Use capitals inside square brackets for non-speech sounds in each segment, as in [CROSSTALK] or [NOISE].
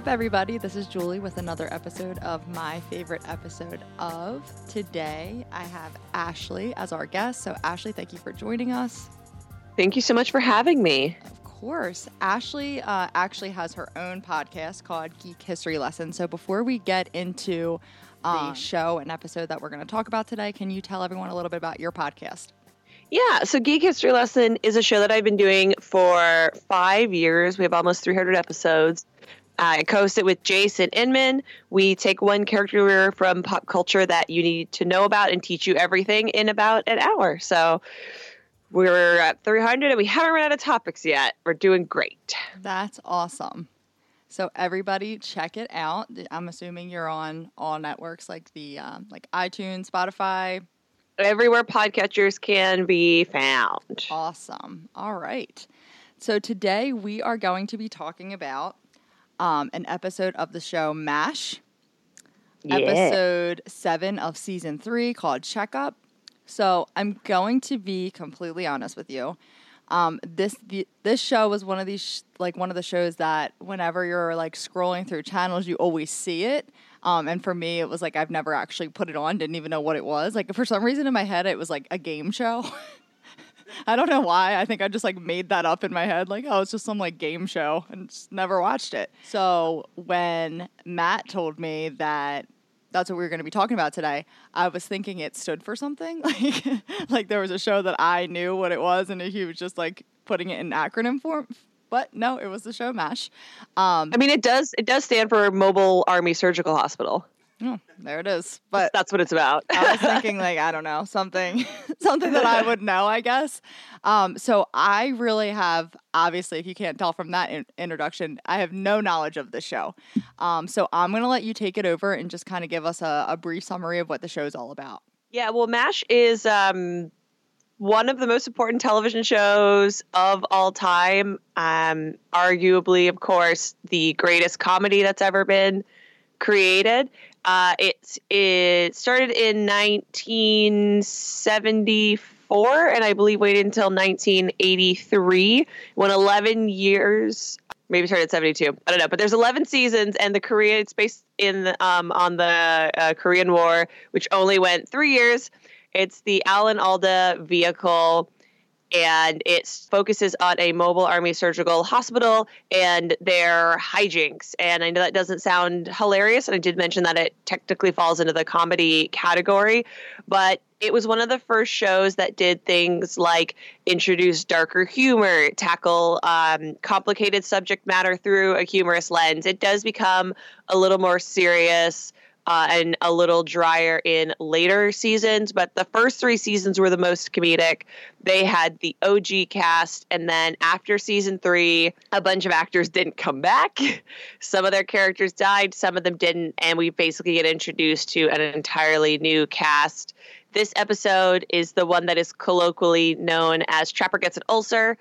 Up, everybody? This is Julie with another episode of my favorite episode of. Today, I have Ashley as our guest. So, Ashley, thank you for joining us. Thank you so much for having me. Of course. Ashley uh, actually has her own podcast called Geek History Lesson. So, before we get into uh, the show and episode that we're going to talk about today, can you tell everyone a little bit about your podcast? Yeah, so Geek History Lesson is a show that I've been doing for five years. We have almost 300 episodes. I co-host it with Jason Inman. We take one character from pop culture that you need to know about and teach you everything in about an hour. So we're at 300 and we haven't run out of topics yet. We're doing great. That's awesome. So everybody, check it out. I'm assuming you're on all networks like the um, like iTunes, Spotify, everywhere podcatchers can be found. Awesome. All right. So today we are going to be talking about um, an episode of the show MASH, Yeah. episode seven of season three called Checkup. So I'm going to be completely honest with you. Um, this the, this show was one of these sh- like one of the shows that whenever you're like scrolling through channels, you always see it. Um, and for me, it was like I've never actually put it on, didn't even know what it was. Like for some reason in my head, it was like a game show. [LAUGHS] I don't know why. I think I just like made that up in my head, like, oh, it's just some like game show and just never watched it. So when Matt told me that that's what we were going to be talking about today, I was thinking it stood for something. [LAUGHS] Like, like there was a show that I knew what it was, and he was just like putting it in acronym form. But no, it was the show MASH. Um, I mean, it does it does stand for Mobile Army Surgical Hospital. Oh, there it is. But That's what it's about. I was thinking like I don't know something [LAUGHS] something that I [LAUGHS] would know I guess. Um, so I really have obviously if you can't tell from that in- introduction I have no knowledge of the show. Um, so I'm gonna let you take it over and just kind of give us a, a brief summary of what the show is all about. Yeah, well, MASH is um, one of the most important television shows of all time. Um, arguably, of course, the greatest comedy that's ever been created. Uh, it it started in 1974, and I believe waited until 1983. When 11 years, maybe started at 72. I don't know, but there's 11 seasons, and the Korea it's based in um, on the uh, Korean War, which only went three years. It's the Alan Alda vehicle and it focuses on a mobile army surgical hospital and their hijinks. And I know that doesn't sound hilarious, and I did mention that it technically falls into the comedy category, but it was one of the first shows that did things like introduce darker humor, tackle um, complicated subject matter through a humorous lens. It does become a little more serious uh, and a little drier in later seasons, but the first three seasons were the most comedic. They had the OG cast, and then after season three, a bunch of actors didn't come back. [LAUGHS] Some of their characters died, some of them didn't, and we basically get introduced to an entirely new cast. This episode is the one that is colloquially known as Trapper Gets an Ulcer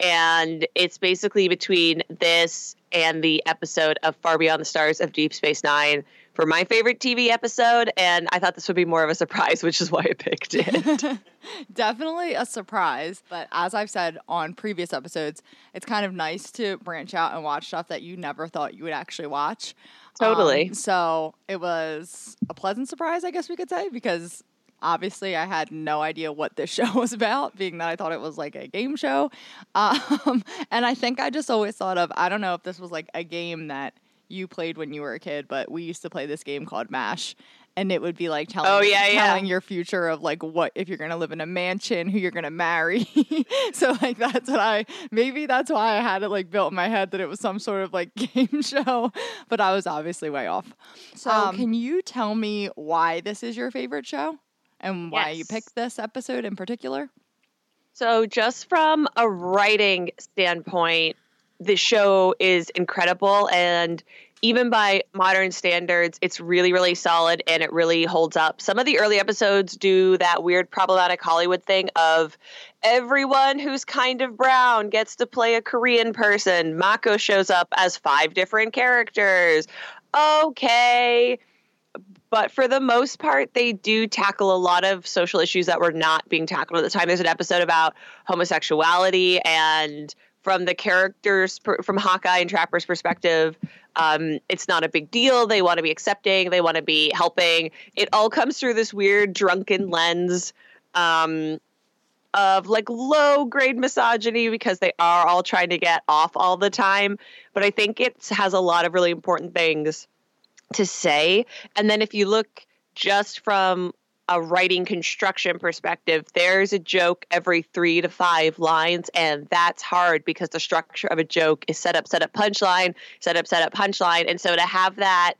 and it's basically between this and the episode of Far Beyond the Stars of Deep Space Nine. For my favorite TV episode, and I thought this would be more of a surprise, [LAUGHS] which is why I picked it. [LAUGHS] Definitely a surprise, but as I've said on previous episodes, it's kind of nice to branch out and watch stuff that you never thought you would actually watch. Totally. Um, so it was a pleasant surprise, I guess we could say, because obviously I had no idea what this [LAUGHS] show was about, being that I thought it was like a game show. Um, and I think I just always thought of, I don't know if this was like a game that you played when you were a kid, but we used to play this game called MASH. And it would be like telling, Oh, yeah, yeah. telling your future of like what if you're gonna live in a mansion, who you're gonna marry. [LAUGHS] so like that's what I maybe that's why I had it like built in my head that it was some sort of like [LAUGHS] game show, but I was obviously way off. So Um, can you tell me why this is your favorite show and why you picked this episode in particular? So, just from a writing standpoint, the show is incredible. And even by modern standards, it's really, really solid and it really holds up. Some of the early episodes do that weird, problematic Hollywood thing of everyone who's kind of brown gets to play a Korean person. Mako shows up as five different characters. Okay but for the most part they do tackle a lot of social issues that were not being tackled at the time there's an episode about homosexuality and from the characters from hawkeye and trapper's perspective um, it's not a big deal. They want to be accepting. They want to be helping. It all comes through this weird drunken lens um, of like low grade misogyny because they are all trying to get off all the time. But i think it has a lot of really important things to say. And then if you look just from a writing construction perspective, there's a joke every three to five lines, and that's hard because the structure of a joke is set up, set up, punchline, set up, set up, punchline. And so to have that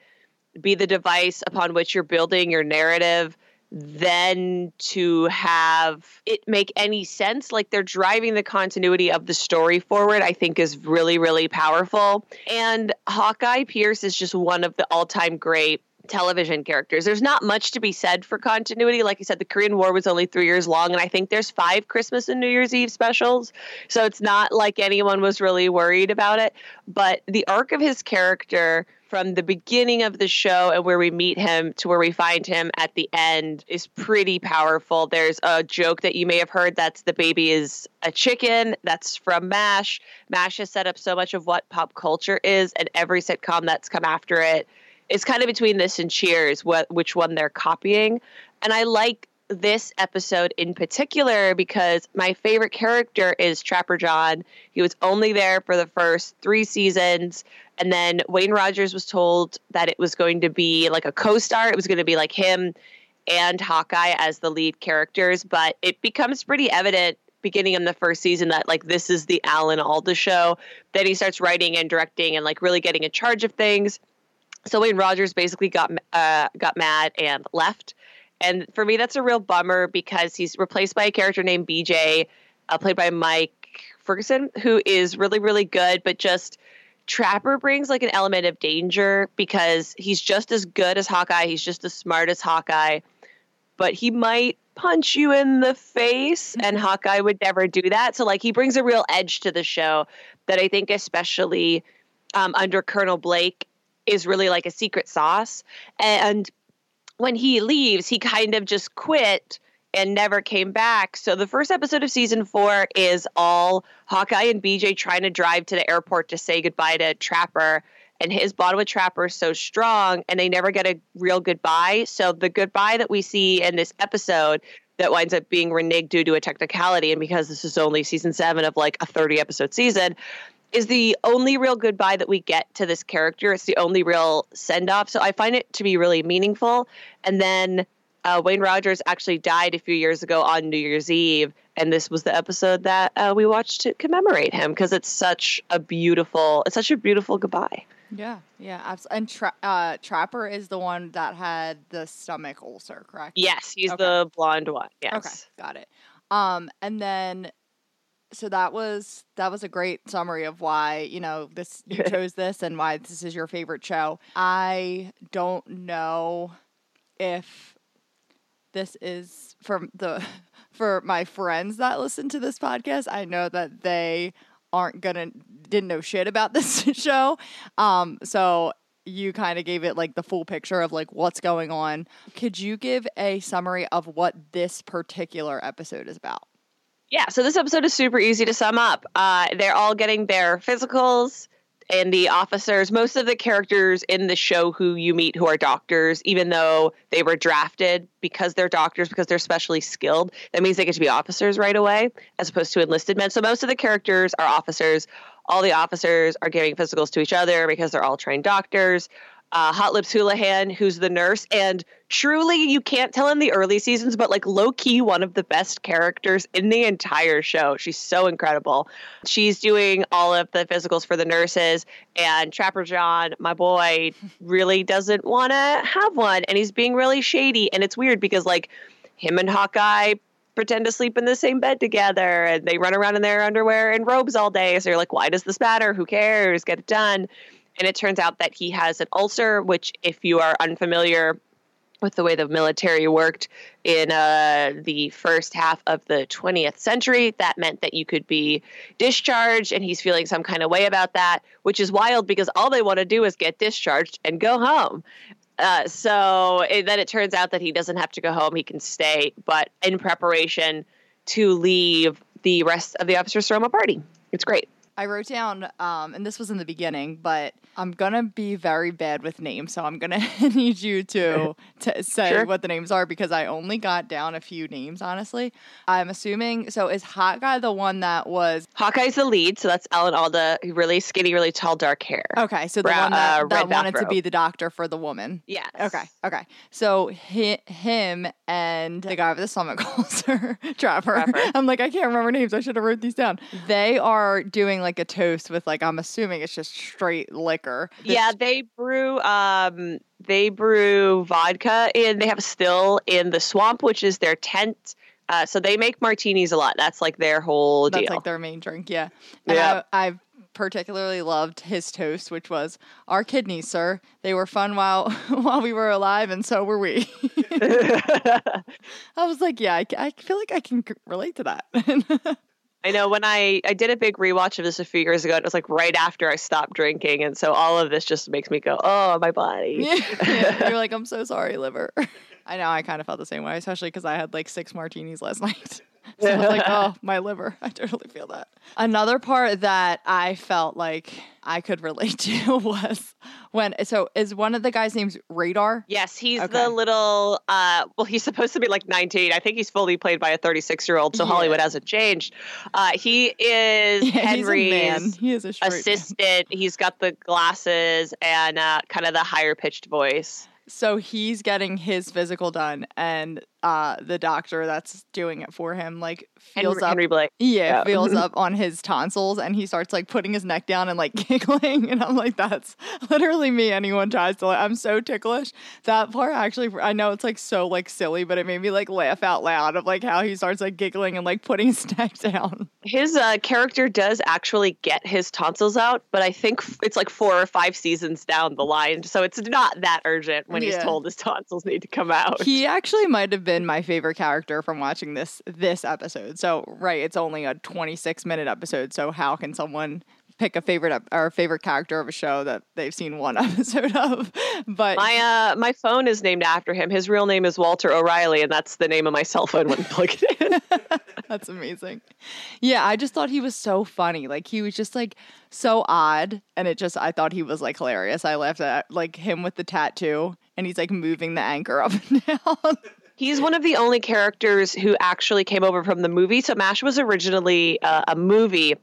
be the device upon which you're building your narrative, then to have it make any sense, like they're driving the continuity of the story forward, I think is really, really powerful. And Hawkeye Pierce is just one of the all time great television characters. There's not much to be said for continuity. Like you said, the Korean War was only three years long, and I think there's five Christmas and New Year's Eve specials. So it's not like anyone was really worried about it. But the arc of his character from the beginning of the show and where we meet him to where we find him at the end is pretty powerful. There's a joke that you may have heard that's the baby is a chicken. That's from MASH. MASH has set up so much of what pop culture is, and every sitcom that's come after it is kind of between this and Cheers, which one they're copying. And I like this episode in particular because my favorite character is Trapper John. He was only there for the first three seasons. And then Wayne Rogers was told that it was going to be like a co star. It was going to be like him and Hawkeye as the lead characters. But it becomes pretty evident beginning in the first season that like this is the Alan Alda show. Then he starts writing and directing and like really getting in charge of things. So Wayne Rogers basically got uh, got mad and left. And for me, that's a real bummer because he's replaced by a character named BJ, uh, played by Mike Ferguson, who is really, really good, but just Trapper brings like an element of danger because he's just as good as Hawkeye. He's just as smart as Hawkeye, but he might punch you in the face, and Hawkeye would never do that. So, like, he brings a real edge to the show that I think, especially um, under Colonel Blake, is really like a secret sauce. And when he leaves, he kind of just quit and never came back. So the first episode of season four is all Hawkeye and BJ trying to drive to the airport to say goodbye to Trapper. And his bond with Trapper is so strong, and they never get a real goodbye. So the goodbye that we see in this episode that winds up being reneged due to a technicality, and because this is only season seven of like a 30 episode season, is the only real goodbye that we get to this character. It's the only real send off. So I find it to be really meaningful. And then uh, Wayne Rogers actually died a few years ago on New Year's Eve. And this was the episode that uh, we watched to commemorate him because it's such a beautiful, it's such a beautiful goodbye. Yeah, yeah, abs- and tra- uh, Trapper is the one that had the stomach ulcer, correct? Yes, he's Okay. the blonde one. Yes. Okay, got it. Um, and then, so that was that was a great summary of why you know this you [LAUGHS] chose this and why this is your favorite show. I don't know if this is from the [LAUGHS] for my friends that listen to this podcast. I know that they aren't gonna didn't know shit about [LAUGHS] this show. Um, so you kind of gave it like the full picture of like what's going on. Could you give a summary of what this particular episode is about? Yeah, so this episode is super easy to sum up. Uh, they're all getting their physicals and the officers, most of the characters in the show who you meet who are doctors, even though they were drafted because they're doctors, because they're specially skilled, that means they get to be officers right away as opposed to enlisted men. So most of the characters are officers. All the officers are giving physicals to each other because they're all trained doctors uh, Hot Lips Houlihan, who's the nurse, and truly, you can't tell in the early seasons, but like low key, one of the best characters in the entire show. She's so incredible. She's doing all of the physicals for the nurses, and Trapper John, my boy, really doesn't want to have one, and he's being really shady. And it's weird because like him and Hawkeye pretend to sleep in the same bed together and they run around in their underwear and robes all day. So you're like, why does this matter? Who cares? Get it done. And it turns out that he has an ulcer, which, if you are unfamiliar with the way the military worked in uh, the first half of the 20th century, that meant that you could be discharged, and he's feeling some kind of way about that, which is wild because all they want to do is get discharged and go home. Uh, so it, then it turns out that he doesn't have to go home; he can stay, but in preparation to leave the rest of the officers throw him a party. It's great. I wrote down, um, and this was in the beginning, but I'm gonna be very bad with names, so I'm gonna [LAUGHS] need you to to say sure. what the names are because I only got down a few names. Honestly, I'm assuming. So is Hawkeye the one that was Hawkeye's the lead? So that's Alan Alda, really skinny, really tall, dark hair. Okay, so the Bra- one that, uh, that wanted to be the doctor for the woman. Yes. Okay. Okay. So hi, him and the guy with the stomach [LAUGHS] ulcer, Trapper. Trapper. [LAUGHS] I'm like, I can't remember names. I should have wrote these down. They are doing like a toast with like I'm assuming it's just straight liquor. Yeah, they brew um they brew vodka and they have a still in the swamp, which is their tent. Uh, so they make martinis a lot. That's like their whole deal. That's deal. like their main drink. Yeah. And yeah. I, I've particularly loved his toast, which was our kidneys, sir. They were fun while [LAUGHS] while we were alive, and so were we. [LAUGHS] [LAUGHS] I was like, yeah, I, I, feel like I can relate to that. I know when I I did a big rewatch of this a few years ago. It was like right after I stopped drinking, and so all of this just makes me go, "Oh, my body." Yeah, [LAUGHS] you're like, "I'm so sorry, liver." [LAUGHS] I know I kind of felt the same way, especially because I had like six martinis last [LAUGHS] night. [LAUGHS] So I was like, [LAUGHS] oh, my liver. [LAUGHS] I totally feel that. Another part that I felt like I could relate to was when so is one of the guys' names Radar? Yes, he's okay. the little uh well he's supposed to be like 19. I think he's fully played by a 36-year-old, so yeah. Hollywood hasn't changed. Uh he is yeah, Henry's he is a assistant. Man. He's got the glasses and uh kind of the higher pitched voice. So he's getting his physical done, and uh, the doctor that's doing it for him like feels Henry, up Henry Blake. Yeah, yeah. feels up on his tonsils and he starts like putting his neck down and like [LAUGHS] giggling and I'm like that's literally me anyone tries to like, I'm so ticklish. That part actually I know it's like so like silly but it made me like laugh out loud of like how he starts like giggling and like putting his [LAUGHS] neck down. His uh, character does actually get his tonsils out, but I think it's like 4 or 5 seasons down the line so it's not that urgent when yeah. he's told his tonsils need to come out. He actually might have been been my favorite character from watching this this episode. So right, it's only a 26 minute episode. So how can someone pick a favorite or favorite character of a show that they've seen one [LAUGHS] episode of. But my uh my phone is named after him. His real name is Walter O'Reilly, and that's the name of my cell phone when I plug it in. [LAUGHS] [LAUGHS] that's amazing. Yeah, I just thought he was so funny. Like he was just like so odd, and it just I thought he was like hilarious. I laughed at like him with the tattoo, and he's like moving the anchor up and down. He's one of the only characters who actually came over from the movie. So MASH was originally uh, a movie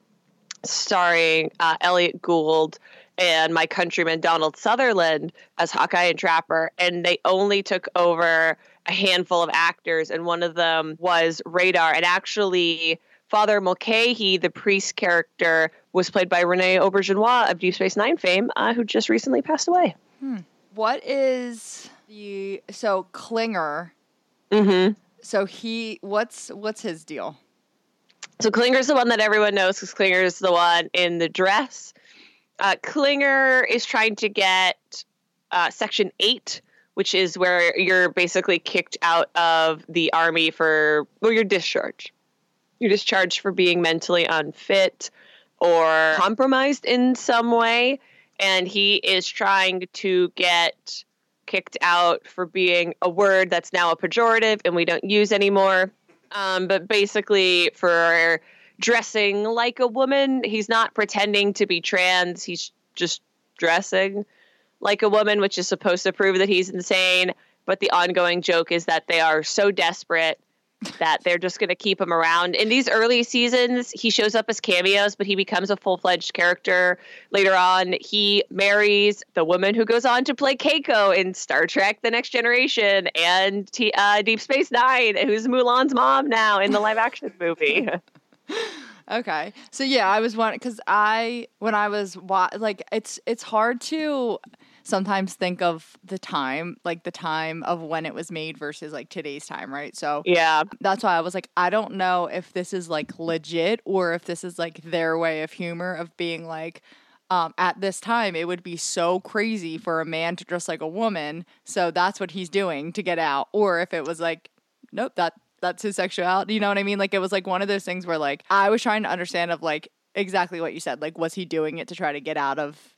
starring uh, Elliott Gould and my countryman Donald Sutherland as Hawkeye and Trapper, and they only took over a handful of actors, and one of them was Radar. And actually, Father Mulcahy, the priest character, was played by Rene Auberjonois of Deep Space Nine fame, uh, who just recently passed away. Hmm. What is the so Klinger Mm-hmm. So he, what's what's his deal? So Klinger's the one that everyone knows because Klinger's the one in the dress. Uh, Klinger is trying to get uh, Section Eight, which is where you're basically kicked out of the army for, well, you're discharged. You're discharged for being mentally unfit or compromised in some way and he is trying to get kicked out for being a word that's now a pejorative and we don't use anymore. Um, but basically, for dressing like a woman, he's not pretending to be trans. He's just dressing like a woman, which is supposed to prove that he's insane. But the ongoing joke is that they are so desperate that they're just going to keep him around. In these early seasons, he shows up as cameos, but he becomes a full fledged character. Later on, he marries the woman who goes on to play Keiko in Star Trek The Next Generation and T- uh, Deep Space Nine, who's Mulan's mom now in the live action [LAUGHS] movie. Okay. So yeah, I was one because I when I was wa- like it's it's hard to sometimes think of the time like the time of when it was made versus like today's time, right? So yeah. that's why I was like I don't know if this is like legit or if this is like their way of humor of being like um, at this time it would be so crazy for a man to dress like a woman so that's what he's doing to get out or if it was like nope that that's his sexuality you know what i mean like it was like one of those things where like i was trying to understand of like exactly what you said like was he doing it to try to get out of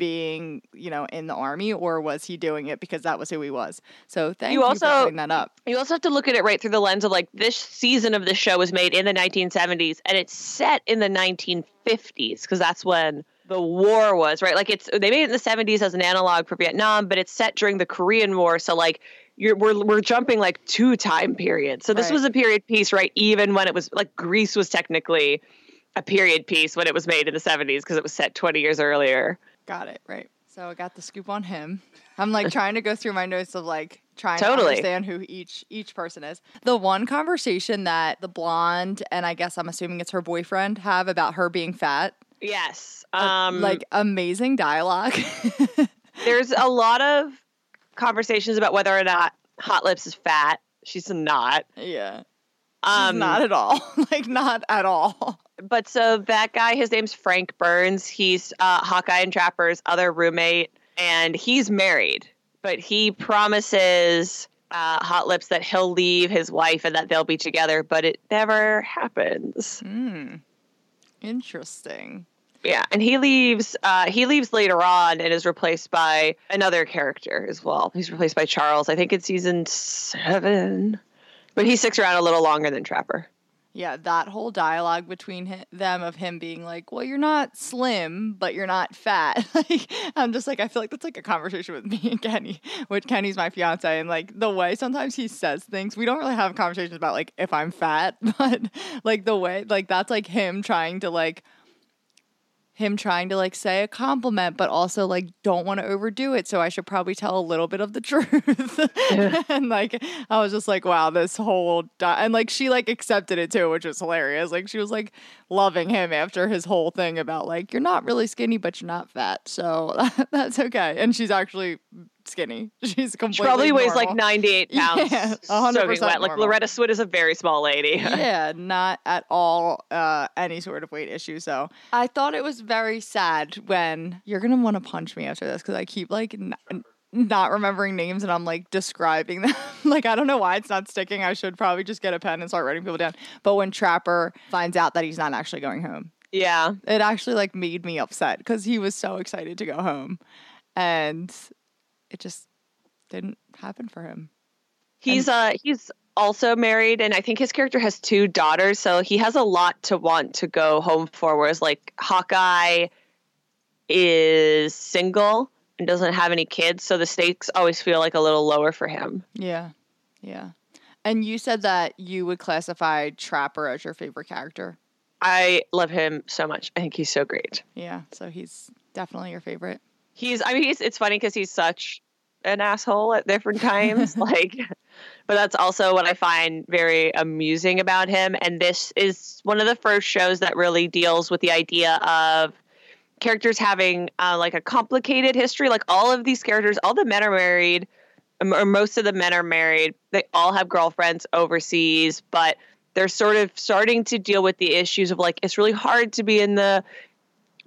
being you know in the army or was he doing it because that was who he was so thank you, You also- for putting that up You also have to look at it right through the lens of like this season of the show was made in the 1970s and it's set in the 1950s because that's when the war was, right? Like it's they made it in the 70s as an analog for Vietnam, but it's set during the Korean War, so like you're we're we're jumping like two time periods. So this Right. was a period piece, right? Even when it was like Grease was technically a period piece when it was made in the 70s because it was set 20 years earlier. Got it. Right. So I got the scoop on him. I'm like trying to go through my notes of like trying Totally. to understand who each each person is. The one conversation that the blonde and I guess I'm assuming it's her boyfriend have about her being fat. Yes. uh, Um like amazing dialogue. [LAUGHS] there's a lot of conversations about whether or not Hot Lips is fat. She's not. yeah. Um, not at all. [LAUGHS] like not at all. but so that guy, his name's Frank Burns. He's uh, Hawkeye and Trapper's other roommate, and he's married. But he promises uh, Hot Lips that he'll leave his wife and that they'll be together, but it never happens. Hmm. Interesting. Yeah, and he leaves. Uh, he leaves later on and is replaced by another character as well. He's replaced by Charles. I think in season seven, but he sticks around a little longer than Trapper. Yeah, that whole dialogue between hi them of him being like, "Well, you're not slim, but you're not fat." [LAUGHS] like, I'm just like, I feel like that's like a conversation with [LAUGHS] me and Kenny, which Kenny's my fiance, and like the way sometimes he says things, we don't really have conversations about like if I'm fat, [LAUGHS] but like the way, like that's like him trying to like him trying to like say a compliment, but also like don't want to overdo it. So I should probably tell a little bit of the [LAUGHS] truth. and like I was just like, wow, this whole di-. and like she like accepted it too, which was hilarious. Like she was like loving him after his whole thing about like you're not really skinny, but you're not fat, so [LAUGHS] that's okay. And she's actually skinny. [LAUGHS] She's completely She probably weighs like 98 [LAUGHS] pounds. Yeah, soaking 100% wet. Like. Loretta Swit is a very small lady. [LAUGHS] yeah, not at all uh, any sort of weight issue. So I thought it was very sad when you're gonna want to punch me after this because I keep like n- not remembering names and I'm like describing them. like I don't know why it's not sticking. I should probably just get a pen and start writing people down. But when Trapper finds out that he's not actually going home, yeah. it actually like made me upset because he was so excited to go home, and it just didn't happen for him. He's uh he's also married and I think his character has two daughters, so he has a lot to want to go home for, whereas like Hawkeye is single and doesn't have any kids, so the stakes always feel like a little lower for him. Yeah. Yeah. And you said that you would classify Trapper as your favorite character. I love him so much. I think he's so great. Yeah. So he's definitely your favorite. He's I mean he's it's funny because he's such an asshole at different [LAUGHS] times like but that's also what I find very amusing about him and this is one of the first shows that really deals with the idea of characters having uh, like a complicated history like all of these characters all the men are married or most of the men are married they all have girlfriends overseas but they're sort of starting to deal with the issues of like it's really hard to be in the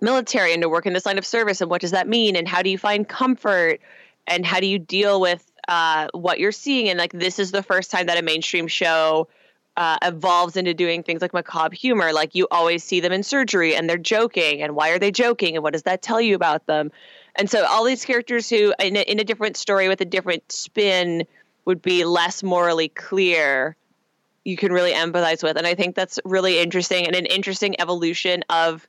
military and to work in this line of service and what does that mean and how do you find comfort and how do you deal with uh, what you're seeing and like this is the first time that a mainstream show uh, evolves into doing things like macabre humor. Like you always see them in surgery and they're joking, and why are they joking, and what does that tell you about them? And so all these characters who, in a, in a different story with a different spin, would be less morally clear. You can really empathize with, and I think that's really interesting and an interesting evolution of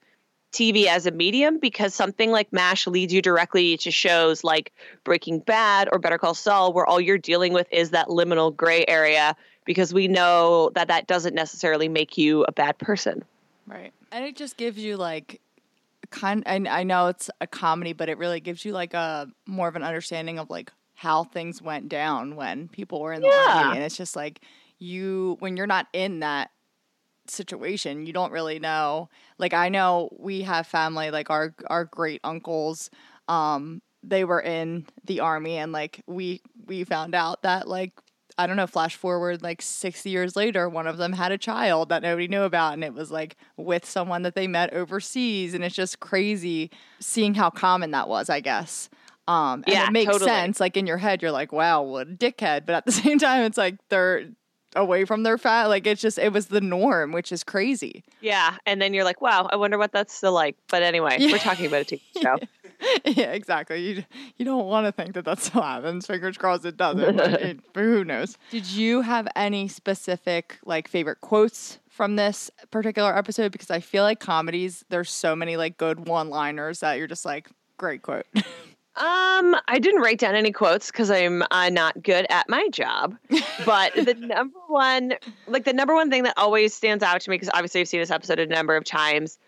TV as a medium because something like MASH leads you directly to shows like Breaking Bad or Better Call Saul, where all you're dealing with is that liminal gray area because we know that that doesn't necessarily make you a bad person. Right. And it just gives you like kind and I know it's a comedy, but it really gives you like a more of an understanding of like how things went down when people were in the Yeah. army. And it's just like you when you're not in that situation, you don't really know. Like I know we have family, like our our great uncles, um, they were in the army and like we we found out that like I don't know, flash forward like 60 years later, one of them had a child that nobody knew about. And it was like with someone that they met overseas. And it's just crazy seeing how common that was, I guess. Um, and Yeah, it makes totally. sense. Like in your head, you're like, wow, what a dickhead. But at the [LAUGHS] same time, it's like they're away from their fat. Like it's just, it was the norm, which is crazy. Yeah, and then you're like, wow, I wonder what that's still like. But anyway, Yeah. we're talking about a TV [LAUGHS] show. [LAUGHS] yeah, exactly. You you don't want to think that that still happens. Fingers crossed it doesn't. but, [LAUGHS] it, but who knows? Did you have any specific like favorite quotes from this particular episode? Because I feel like comedies, there's so many like good one-liners that you're just like, great quote. Um, I didn't write down any quotes because I'm uh, not good at my job. [LAUGHS] But the number one, like the number one thing that always stands out to me, because obviously I've seen this episode a number of times,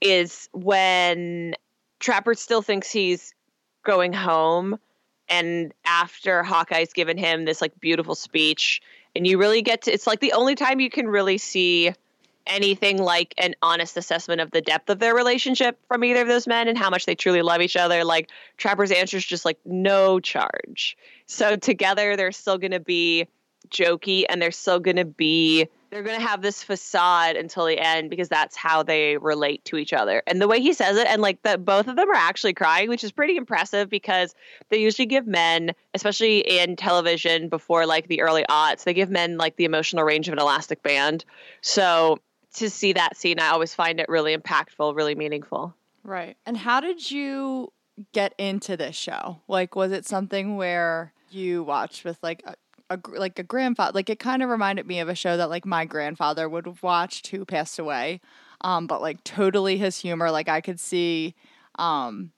is when Trapper still thinks he's going home, and after Hawkeye's given him this like beautiful speech, and you really get to, it's like the only time you can really see anything like an honest assessment of the depth of their relationship from either of those men and how much they truly love each other. Like Trapper's answer is just like no charge. So together they're still going to be jokey and they're still going to be they're going to have this facade until the end because that's how they relate to each other. And the way he says it and like that both of them are actually crying, which is pretty impressive because they usually give men, especially in television before like the early aughts, they give men like the emotional range of an elastic band. So to see that scene, I always find it really impactful, really meaningful. right. And how did you get into this show? Like, was it something where you watched with like a, a like a grandfather? Like, it kind of reminded me of a show that like my grandfather would have watched who passed away. Um, but like totally his humor. Like I could see, um,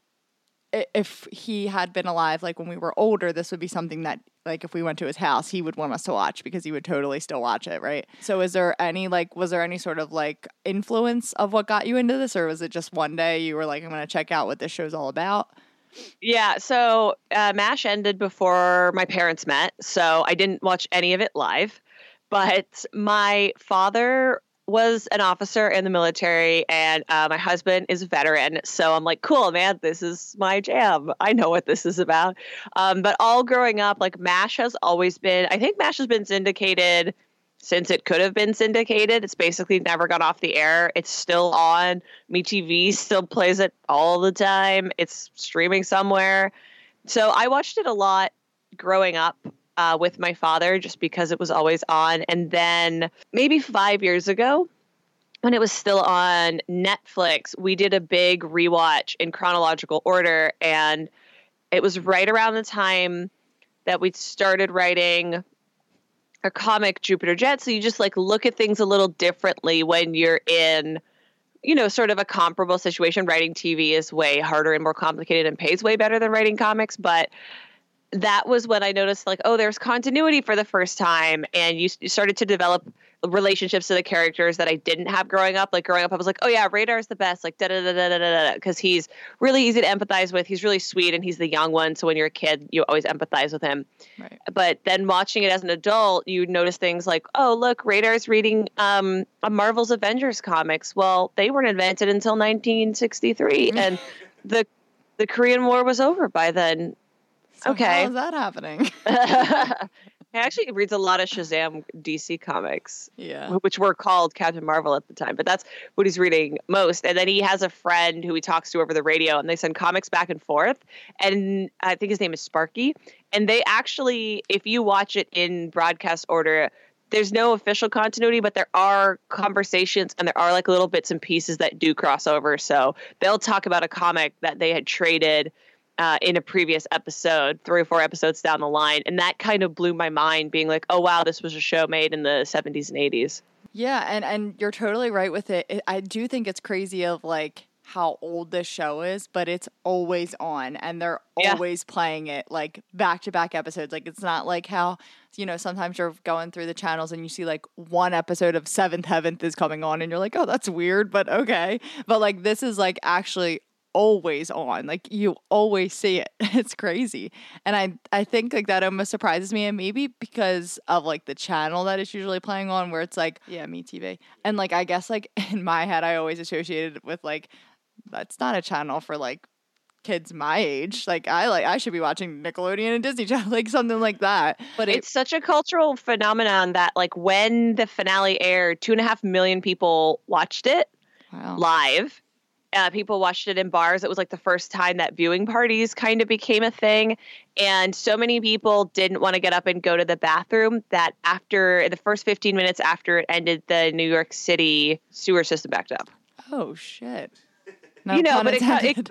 if he had been alive, like when we were older, this would be something that, like, if we went to his house, he would want us to watch because he would totally still watch it, right? So, is there any, like, was there any sort of like influence of what got you into this, or was it just one day you were like, I'm going to check out what this show's all about? Yeah, so uh, MASH ended before my parents met, so I didn't watch any of it live. But my father was an officer in the military, and uh, my husband is a veteran. So I'm like, cool, man, this is my jam. I know what this is about. Um, but all growing up, like MASH has always been, I think MASH has been syndicated since it could have been syndicated. It's basically never got off the air. It's still on. MeTV still plays it all the time. It's streaming somewhere. So I watched it a lot growing up uh, with my father just because it was always on. And then maybe five years ago, when it was still on Netflix, we did a big rewatch in chronological order. And it was right around the time that we started writing a comic Jupiter Jet. So you just like look at things a little differently when you're in, you know, sort of a comparable situation. Writing TV is way harder and more complicated and pays way better than writing comics. But that was when I noticed, like, oh, there's continuity for the first time. And you, you started to develop relationships to the characters that I didn't have growing up. Like, growing up, I was like, oh, yeah, Radar's the best. Like, da da da da da da da. Because he's really easy to empathize with. He's really sweet and he's the young one. So when you're a kid, you always empathize with him Right. but then watching it as an adult, you notice things like, oh, look, Radar's reading um, a Marvel's Avengers comics. Well, they weren't invented until 1963, [LAUGHS] and the the Korean War was over by then. So Okay. How is that happening? [LAUGHS] he actually reads a lot of Shazam DC comics, yeah. which were called Captain Marvel at the time, but that's what he's reading most. And then he has a friend who he talks to over the radio, and they send comics back and forth. And I think his name is Sparky. And they actually, if you watch it in broadcast order, there's no official continuity, but there are conversations and there are like little bits and pieces that do cross over. So they'll talk about a comic that they had traded uh, in a previous episode, three or four episodes down the line. And that kind of blew my mind, being like, oh, wow, this was a show made in the 70s and 80s. Yeah, and and you're totally right with it. I do think it's crazy of like how old this show is, but it's always on and they're yeah. always playing it like back to back episodes. Like it's not like how you know sometimes you're going through the channels and you see like one episode of Seventh Heaven is coming on and you're like, oh, that's weird, but okay. But like this is like actually always on. Like you always see it. [LAUGHS] It's crazy. And I I think like that almost surprises me and maybe because of like the channel that it's usually playing on where it's like, yeah, MeTV. And like I guess like [LAUGHS] in my head I always associated with like that's not a channel for like kids my age. Like I like I should be watching Nickelodeon and Disney [LAUGHS] Channel, like something like that. But it, it's such a cultural phenomenon that like when the finale aired, two and a half million people watched it wow. live uh, people watched it in bars. It was like the first time that viewing parties kind of became a thing. And so many people didn't want to get up and go to the bathroom that after the first 15 minutes after it ended, the New York City sewer system backed up. Oh, shit. [LAUGHS] No you know, but it, [LAUGHS] it,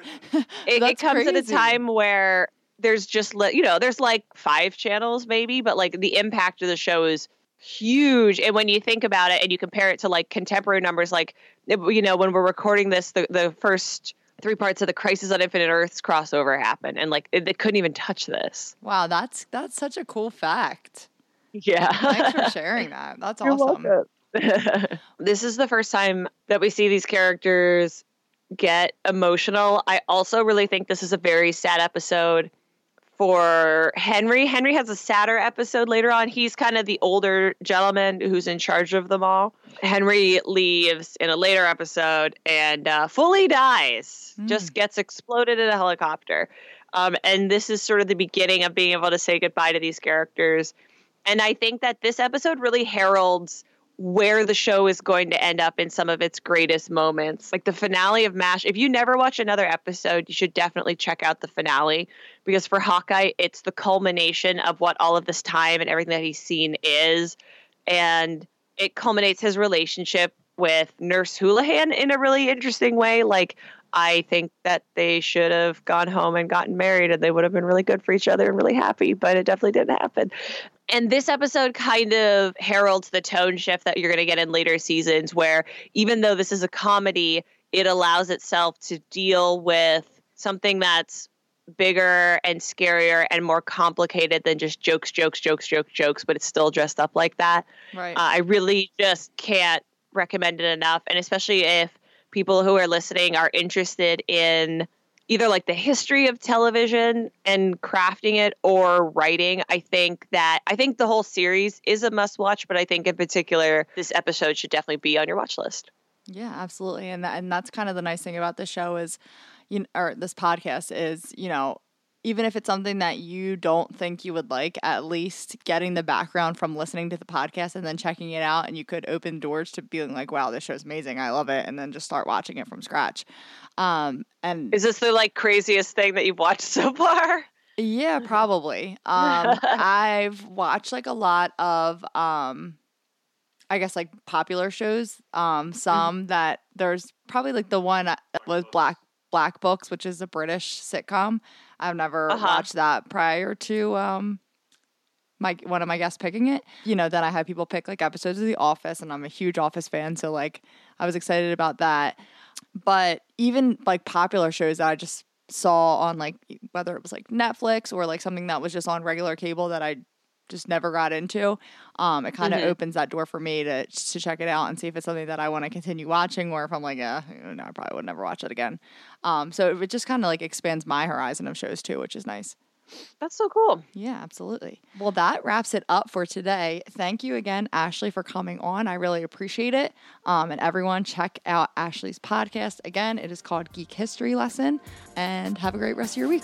it, it comes crazy. at a time where there's just, you know, there's like five channels maybe, but like the impact of the show is huge. And when you think about it and you compare it to like contemporary numbers, like, you know, when we're recording this, the, the first three parts of the Crisis on Infinite Earths crossover happened. And like, they couldn't even touch this. Wow. That's, that's such a cool fact. Yeah. Thanks for [LAUGHS] sharing that. That's You're awesome. [LAUGHS] this is the first time that we see these characters get emotional. I also really think this is a very sad episode for Henry. Henry has a sadder episode later on. He's kind of the older gentleman who's in charge of them all. Henry leaves in a later episode and uh, fully dies, mm. just gets exploded in a helicopter. Um, and this is sort of the beginning of being able to say goodbye to these characters. And I think that this episode really heralds where the show is going to end up in some of its greatest moments. Like the finale of MASH. If you never watch another episode, you should definitely check out the finale because for Hawkeye, it's the culmination of what all of this time and everything that he's seen is. And it culminates his relationship with Nurse Houlihan in a really interesting way. Like, I think that they should have gone home and gotten married and they would have been really good for each other and really happy, but it definitely didn't happen. And this episode kind of heralds the tone shift that you're going to get in later seasons, where even though this is a comedy, it allows itself to deal with something that's bigger and scarier and more complicated than just jokes, jokes, jokes, jokes, jokes, but it's still dressed up like that. Right. Uh, I really just can't recommend it enough. And especially if people who are listening are interested in either like the history of television and crafting it or writing i think that i think the whole series is a must watch but i think in particular this episode should definitely be on your watch list. Yeah absolutely and that, and that's kind of the nice thing about the show is you know, or this podcast is you know even if it's something that you don't think you would like, at least getting the background from listening to the podcast and then checking it out, and you could open doors to being like, "Wow, this show's amazing! I love it," and then just start watching it from scratch. Um, and is this the like craziest thing that you've watched so far? Yeah, probably. Um, [LAUGHS] I've watched like a lot of, um, I guess like popular shows. Um, some mm-hmm. that there's probably like the one that was Black Black Books, which is a British sitcom. I've never uh-huh. watched that prior to um my one of my guests picking it. You know, then I had people pick like episodes of The Office, and I'm a huge Office fan, so like I was excited about that. But even like popular shows that I just saw on like whether it was like Netflix or like something that was just on regular cable that I just never got into. Um, it kind of mm-hmm. opens that door for me to to check it out and see if it's something that I want to continue watching, or if I'm like, yeah, no, I probably would never watch it again. Um, so it just kind of like expands my horizon of shows too, which is nice. That's so cool. Yeah, absolutely. Well, that wraps it up for today. Thank you again, Ashley, for coming on. I really appreciate it. Um, and everyone, check out Ashley's podcast. Again, it is called Geek History Lesson. And have a great rest of your week.